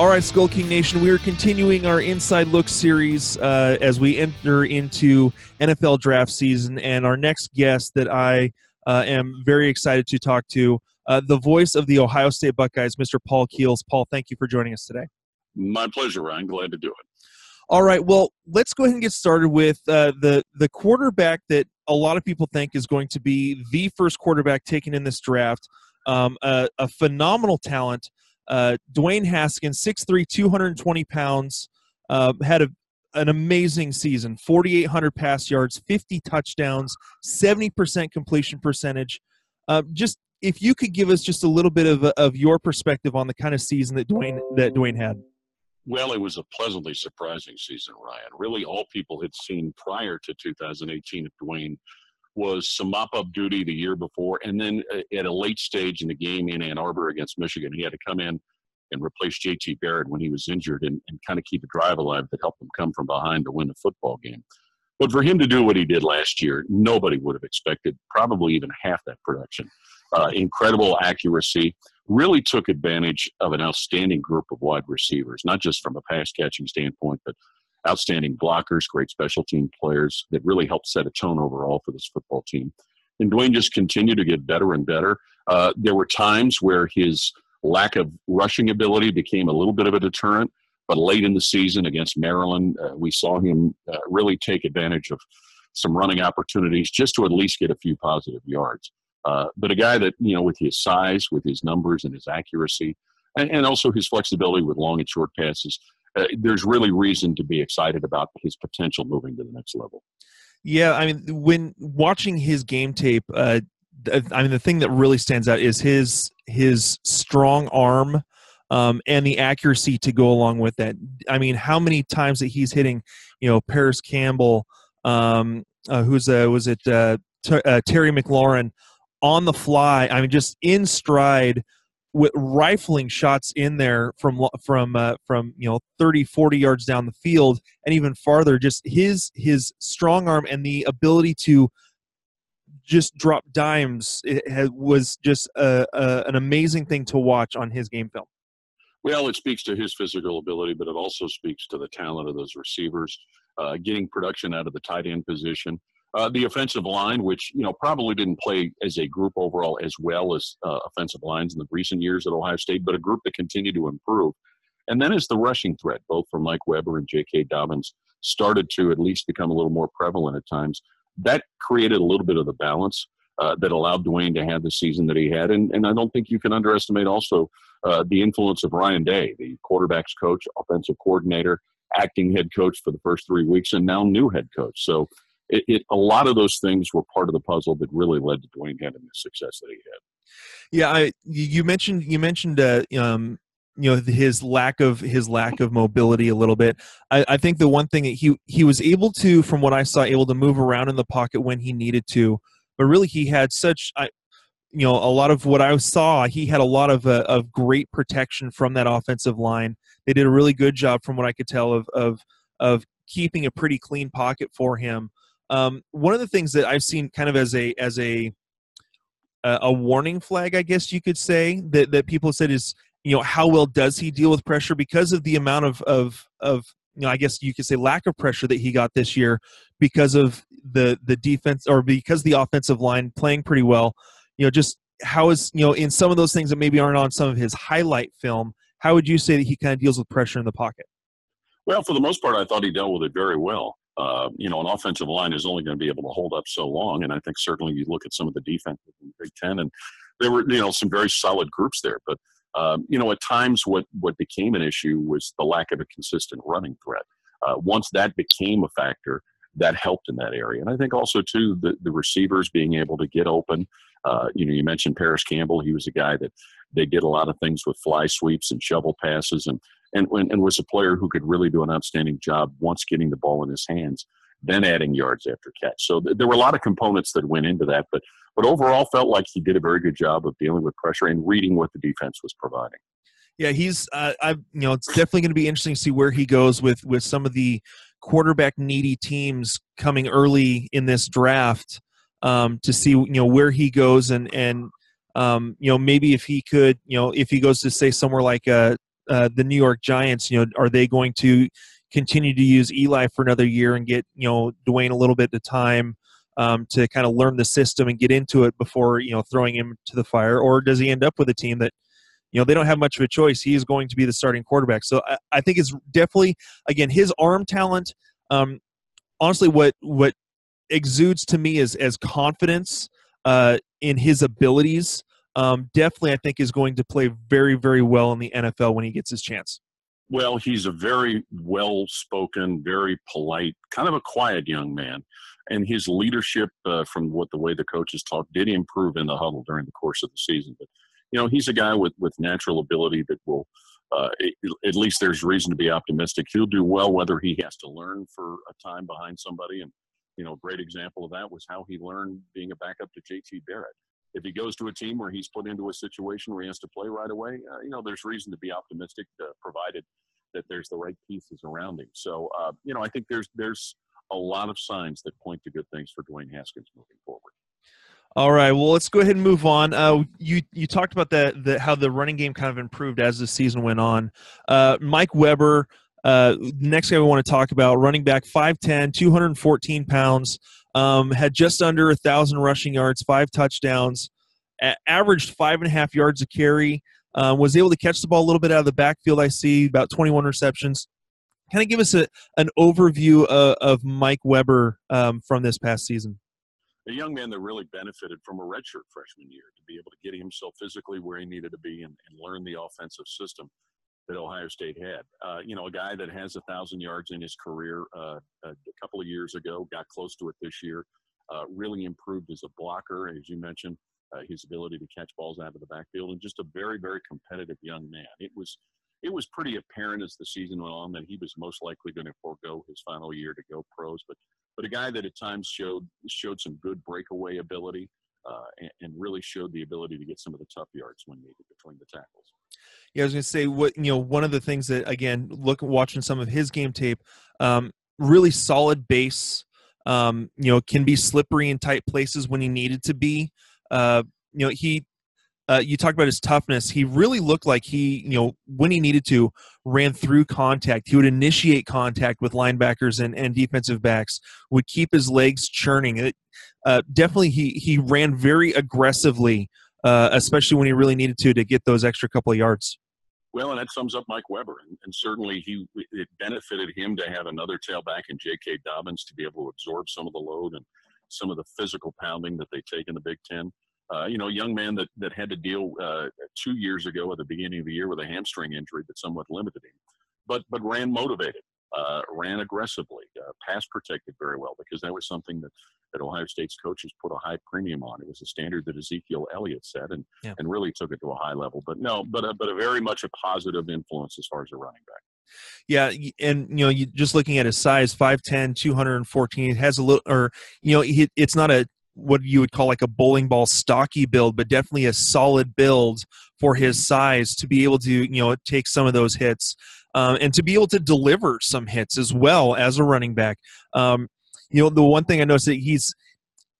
All right, Skull King Nation, we are continuing our Inside Look series uh, as we enter into NFL draft season. And our next guest that I uh, am very excited to talk to, uh, the voice of the Ohio State Buckeyes, Mr. Paul Keels. Paul, thank you for joining us today. My pleasure, Ryan. Glad to do it. All right, well, let's go ahead and get started with uh, the the quarterback that a lot of people think is going to be the first quarterback taken in this draft. Um, a, a phenomenal talent uh, Dwayne Haskins, 6'3", 220 pounds, uh, had a, an amazing season 4,800 pass yards, 50 touchdowns, 70% completion percentage. Uh, just if you could give us just a little bit of, of your perspective on the kind of season that Dwayne that Dwayne had. Well, it was a pleasantly surprising season, Ryan. Really, all people had seen prior to 2018 of Dwayne was some mop up duty the year before. And then uh, at a late stage in the game in Ann Arbor against Michigan, he had to come in and replace JT Barrett when he was injured and, and kind of keep a drive alive that helped them come from behind to win the football game. But for him to do what he did last year, nobody would have expected probably even half that production. Uh, incredible accuracy, really took advantage of an outstanding group of wide receivers, not just from a pass catching standpoint, but outstanding blockers, great special team players that really helped set a tone overall for this football team. And Dwayne just continued to get better and better. Uh, there were times where his lack of rushing ability became a little bit of a deterrent, but late in the season against Maryland, uh, we saw him uh, really take advantage of some running opportunities just to at least get a few positive yards. Uh, but a guy that, you know, with his size, with his numbers and his accuracy, and, and also his flexibility with long and short passes, uh, there's really reason to be excited about his potential moving to the next level. Yeah, I mean, when watching his game tape, uh, I mean, the thing that really stands out is his his strong arm um, and the accuracy to go along with that. I mean, how many times that he's hitting, you know, Parris Campbell, um, uh, who's uh, was it uh, T- uh, Terry McLaurin on the fly? I mean, just in stride with rifling shots in there from from uh, from you know 30 40 yards down the field and even farther just his his strong arm and the ability to just drop dimes it was just a, a, an amazing thing to watch on his game film. Well it speaks to his physical ability but it also speaks to the talent of those receivers uh, getting production out of the tight end position uh, the offensive line, which you know probably didn't play as a group overall as well as uh, offensive lines in the recent years at Ohio State, but a group that continued to improve. And then as the rushing threat, both from Mike Weber and J.K. Dobbins, started to at least become a little more prevalent at times, that created a little bit of the balance uh, that allowed Dwayne to have the season that he had. And, and I don't think you can underestimate also uh, the influence of Ryan Day, the quarterback's coach, offensive coordinator, acting head coach for the first three weeks, and now new head coach. So it, it, a lot of those things were part of the puzzle that really led to Dwayne having the success that he had. Yeah, I you mentioned you mentioned uh, um, you know his lack of his lack of mobility a little bit. I, I think the one thing that he he was able to, from what I saw, able to move around in the pocket when he needed to, but really he had such I, you know a lot of what I saw. He had a lot of uh, of great protection from that offensive line. They did a really good job, from what I could tell, of of of keeping a pretty clean pocket for him. Um, one of the things that I've seen kind of as a as a a warning flag, I guess you could say that that people said is you know how well does he deal with pressure because of the amount of of of you know I guess you could say lack of pressure that he got this year because of the the defense or because the offensive line playing pretty well. You know, just how is you know in some of those things that maybe aren't on some of his highlight film. How would you say that he kind of deals with pressure in the pocket? Well, for the most part, I thought he dealt with it very well uh, you know, an offensive line is only going to be able to hold up so long. And I think certainly you look at some of the defense in the Big Ten, and there were, you know, some very solid groups there. But, um, you know, at times what, what became an issue was the lack of a consistent running threat. Uh, once that became a factor, that helped in that area. And I think also, too, the, the receivers being able to get open. Uh, you know, you mentioned Parris Campbell. He was a guy that they did a lot of things with fly sweeps and shovel passes. And and, and was a player who could really do an outstanding job once getting the ball in his hands, then adding yards after catch. So th- there were a lot of components that went into that, but but overall felt like he did a very good job of dealing with pressure and reading what the defense was providing. Yeah, he's uh, I you know it's definitely going to be interesting to see where he goes with with some of the quarterback needy teams coming early in this draft um, to see you know where he goes and and um, you know maybe if he could you know if he goes to say somewhere like a uh, the New York Giants. You know, are they going to continue to use Eli for another year and get you know Dwayne a little bit of time um, to kind of learn the system and get into it before you know throwing him to the fire, or does he end up with a team that you know they don't have much of a choice? He is going to be the starting quarterback. So I, I think it's definitely again his arm talent. Um, honestly, what what exudes to me is as confidence uh, in his abilities. Um, definitely, I think is going to play very, very well in the NFL when he gets his chance. Well, he's a very well spoken, very polite, kind of a quiet young man. And his leadership, uh, from what the way the coaches talk, did improve in the huddle during the course of the season. But, you know, he's a guy with, with natural ability that will, uh, at least there's reason to be optimistic. He'll do well whether he has to learn for a time behind somebody. And, you know, a great example of that was how he learned being a backup to JT Barrett if he goes to a team where he's put into a situation where he has to play right away, uh, you know, there's reason to be optimistic, uh, provided that there's the right pieces around him. So, uh, you know, I think there's there's a lot of signs that point to good things for Dwayne Haskins moving forward. All right. Well, let's go ahead and move on. Uh, you you talked about that the how the running game kind of improved as the season went on. Uh, Mike Weber, uh, next guy we want to talk about, running back 5'10", 214 pounds, um, had just under a thousand rushing yards, five touchdowns, averaged five and a half yards a carry. Uh, was able to catch the ball a little bit out of the backfield. I see about 21 receptions. Kind of give us a, an overview of, of Mike Weber um, from this past season. A young man that really benefited from a redshirt freshman year to be able to get himself physically where he needed to be and, and learn the offensive system that Ohio State had. Uh, you know, a guy that has a thousand yards in his career uh, a couple of years ago, got close to it this year. Uh, really improved as a blocker, as you mentioned uh, his ability to catch balls out of the backfield, and just a very, very competitive young man. It was it was pretty apparent as the season went on that he was most likely going to forego his final year to go pros, but but a guy that at times showed showed some good breakaway ability uh, and, and, really showed the ability to get some of the tough yards when needed between the tackles. Yeah, I was going to say what you know. One of the things that again, look watching some of his game tape, um, really solid base. Um, you know, can be slippery in tight places when he needed to be. Uh, you know, he uh, you talked about his toughness. He really looked like he, you know, when he needed to, ran through contact. He would initiate contact with linebackers and, and defensive backs. Would keep his legs churning. It, uh, definitely, he he ran very aggressively, uh, especially when he really needed to to get those extra couple of yards. Well, and that sums up Mike Weber, and, and certainly he it benefited him to have another tailback in J.K. Dobbins to be able to absorb some of the load and some of the physical pounding that they take in the Big Ten. Uh, you know, a young man that, that had to deal uh, two years ago at the beginning of the year with a hamstring injury that somewhat limited him, but but ran motivated, uh, ran aggressively, uh, pass protected very well because that was something that, that Ohio State's coaches put a high premium on. It was a standard that Ezekiel Elliott set and yeah. and really took it to a high level. But no, but a, but a very much a positive influence as far as a running back. Yeah, and you know, you just looking at his size, 5'10", 214, it has a little, or you know, he, it's not a what you would call like a bowling ball stocky build, but definitely a solid build for his size to be able to you know take some of those hits um, and to be able to deliver some hits as well as a running back. Um, you know, the one thing I noticed that he's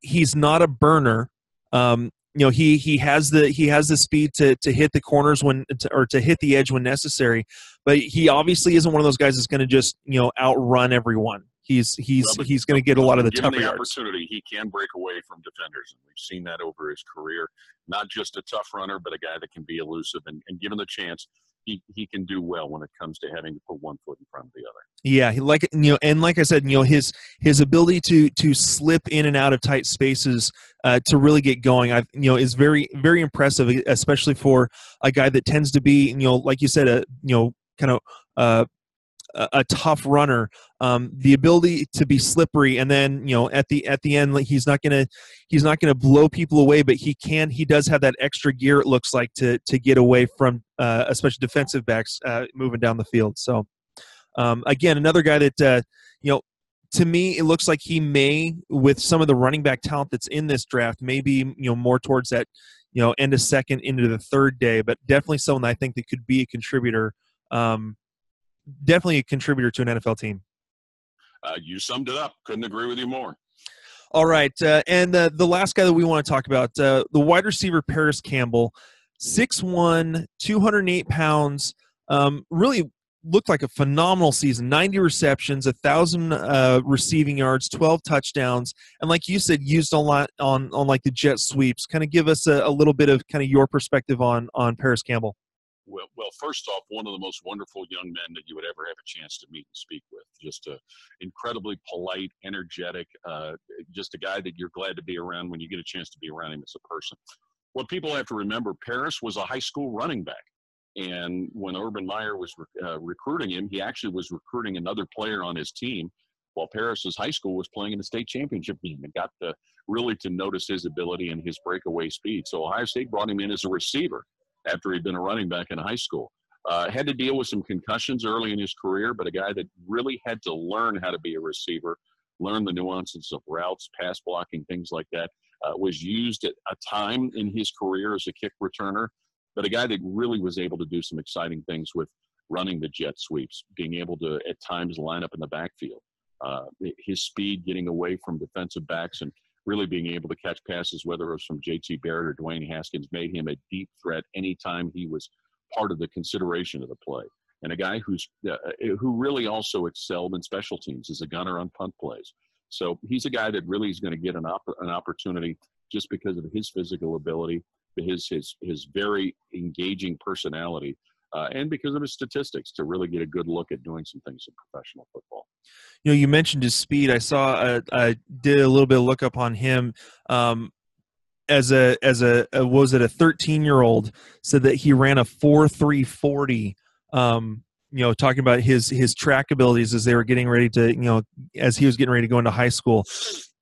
he's not a burner. Um, you know, he he has the he has the speed to to hit the corners when to, or to hit the edge when necessary, but he obviously isn't one of those guys that's going to just you know outrun everyone. He's he's well, he's going to get a lot of the tougher the opportunity, he can break away from defenders, and we've seen that over his career. Not just a tough runner, but a guy that can be elusive, and, and given the chance, he, he can do well when it comes to having to put one foot in front of the other. Yeah, he like you know, and like I said, you know, his his ability to to slip in and out of tight spaces uh, to really get going, I you know, is very very impressive, especially for a guy that tends to be, you know, like you said, a you know, kind of uh, a, tough runner. Um, the ability to be slippery, and then you know at the at the end, he's not gonna he's not gonna blow people away, but he can he does have that extra gear. It looks like to to get away from uh, especially defensive backs uh, moving down the field. So um, again, another guy that uh, you know to me, it looks like he may, with some of the running back talent that's in this draft, maybe you know more towards that, you know, end of second into the third day, but definitely someone I think that could be a contributor um, definitely a contributor to an NFL team. Uh, you summed it up. Couldn't agree with you more. All right, uh, and uh, the last guy that we want to talk about, uh, the wide receiver Parris Campbell, 6'1", 208 pounds. Um, really looked like a phenomenal season 90 receptions, a 1,000 uh, receiving yards, 12 touchdowns. And like you said, used a lot on, on like the jet sweeps. Kind of give us a, a little bit of kind of your perspective on, on Parris Campbell. Well, well, first off, one of the most wonderful young men that you would ever have a chance to meet and speak with. Just a incredibly polite, energetic, uh, just a guy that you're glad to be around when you get a chance to be around him as a person. What people have to remember, Parris was a high school running back. And when Urban Meyer was uh, recruiting him, he actually was recruiting another player on his team while Parris's high school was playing in the state championship game and got to really to notice his ability and his breakaway speed. So Ohio State brought him in as a receiver after he'd been a running back in high school. Uh, had to deal with some concussions early in his career, but a guy that really had to learn how to be a receiver, learn the nuances of routes, pass blocking, things like that. Uh, was used at a time in his career as a kick returner, but a guy that really was able to do some exciting things with running the jet sweeps, being able to at times line up in the backfield. Uh, his speed getting away from defensive backs and really being able to catch passes, whether it was from JT Barrett or Dwayne Haskins, made him a deep threat anytime he was part of the consideration of the play. And a guy who's uh, who really also excelled in special teams as a gunner on punt plays. So he's a guy that really is going to get an, op- an opportunity just because of his physical ability, his his his very engaging personality uh, and because of his statistics to really get a good look at doing some things in professional football. You know, you mentioned his speed. I saw, uh, I did a little bit of look up on him. Um, as a as a, a was it a 13 year old said that he ran a 4 3 40 um you know talking about his his track abilities as they were getting ready to you know as he was getting ready to go into high school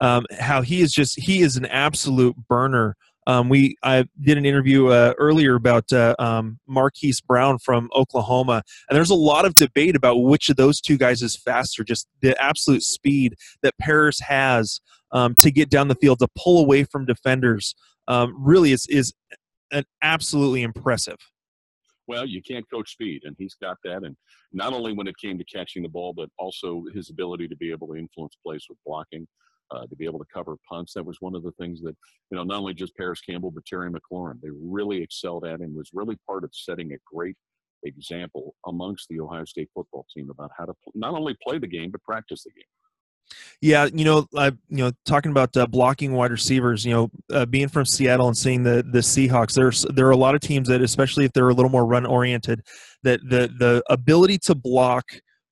um how he is just he is an absolute burner um, we I did an interview uh, earlier about uh, um, Marquise Brown from Oklahoma, and there's a lot of debate about which of those two guys is faster. Just the absolute speed that Parris has um, to get down the field to pull away from defenders um, really is is an absolutely impressive. Well, you can't coach speed, and he's got that. And not only when it came to catching the ball, but also his ability to be able to influence plays with blocking uh, to be able to cover punts. That was one of the things that, you know, not only just Parris Campbell, but Terry McLaurin, they really excelled at and was really part of setting a great example amongst the Ohio State football team about how to pl- not only play the game, but practice the game. Yeah, you know, you know, talking about uh, blocking wide receivers, you know, uh, being from Seattle and seeing the the Seahawks, there's there are a lot of teams that, especially if they're a little more run oriented, that the the ability to block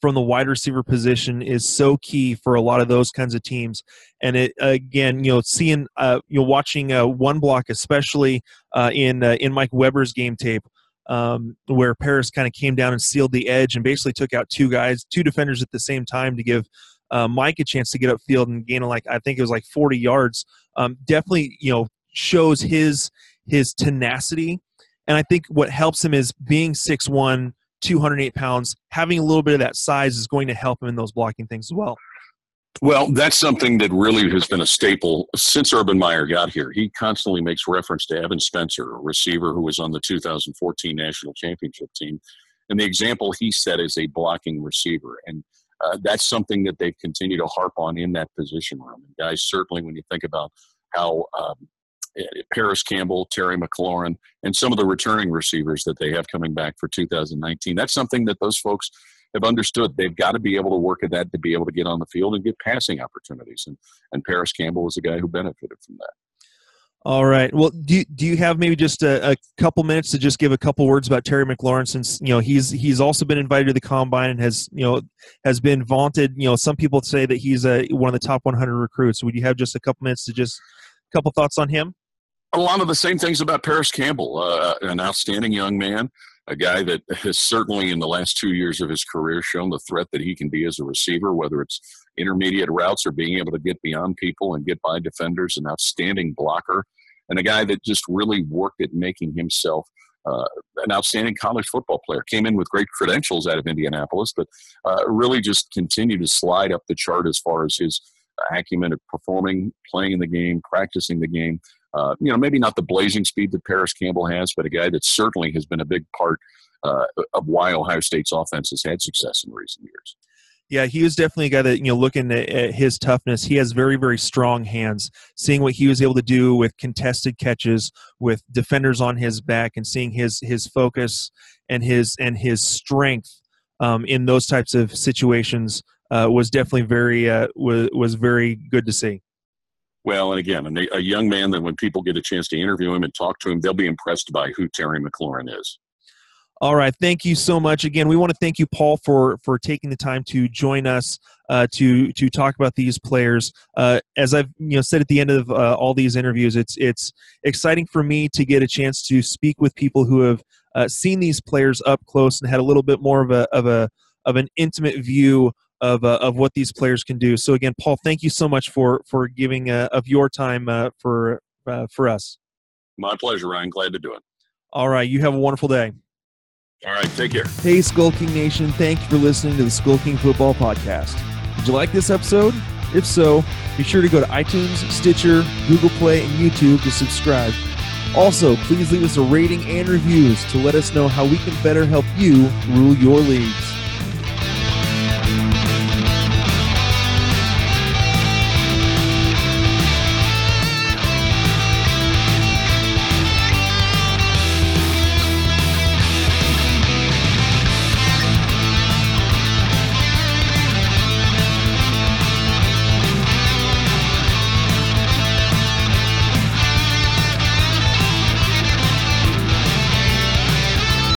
from the wide receiver position is so key for a lot of those kinds of teams. And it again, you know, seeing uh, you know watching uh, one block, especially uh, in uh, in Mike Weber's game tape, um, where Parris kind of came down and sealed the edge and basically took out two guys, two defenders at the same time to give uh, Mike a chance to get upfield and gain like I think it was like 40 yards. Um, definitely, you know, shows his his tenacity. And I think what helps him is being six one 208 pounds, having a little bit of that size is going to help him in those blocking things as well. Well, that's something that really has been a staple since Urban Meyer got here. He constantly makes reference to Evan Spencer, a receiver who was on the 2014 national championship team. And the example he set is a blocking receiver. And uh, that's something that they've continued to harp on in that position room. And guys, certainly when you think about how um, Parris Campbell, Terry McLaurin, and some of the returning receivers that they have coming back for 2019. That's something that those folks have understood. They've got to be able to work at that to be able to get on the field and get passing opportunities. And, and Parris Campbell was a guy who benefited from that. All right. Well, do do you have maybe just a, a, couple minutes to just give a couple words about Terry McLaurin, since you know he's he's also been invited to the combine and has you know has been vaunted. You know, some people say that he's a one of the top 100 recruits. Would you have just a couple minutes to just a couple thoughts on him? A lot of the same things about Parris Campbell, uh, an outstanding young man, a guy that has certainly in the last two years of his career shown the threat that he can be as a receiver, whether it's intermediate routes or being able to get beyond people and get by defenders, an outstanding blocker, and a guy that just really worked at making himself uh, an outstanding college football player. Came in with great credentials out of Indianapolis, but uh, really just continued to slide up the chart as far as his acumen of performing, playing the game, practicing the game, uh, you know, maybe not the blazing speed that Parris Campbell has, but a guy that certainly has been a big part uh, of why Ohio State's offense has had success in recent years. Yeah, he was definitely a guy that you know looking at, at, his toughness. He has very very strong hands. Seeing what he was able to do with contested catches, with defenders on his back, and seeing his his focus and his and his strength um, in those types of situations uh, was definitely very uh, was was very good to see. Well, and again, a young man that when people get a chance to interview him and talk to him, they'll be impressed by who Terry McLaurin is. All right, thank you so much. Again, we want to thank you, Paul, for for taking the time to join us uh, to to talk about these players. Uh, as I've you know said at the end of uh, all these interviews, it's it's exciting for me to get a chance to speak with people who have uh, seen these players up close and had a little bit more of a of a of an intimate view of uh, of what these players can do. So again, Paul, thank you so much for for giving uh, of your time for for us. My pleasure, Ryan. Glad to do it. All right, you have a wonderful day. All right, take care. Hey, Skull King Nation, thank you for listening to the Skull King Football Podcast. Did you like this episode? If so, be sure to go to iTunes, Stitcher, Google Play, and YouTube to subscribe. Also, please leave us a rating and reviews to let us know how we can better help you rule your leagues.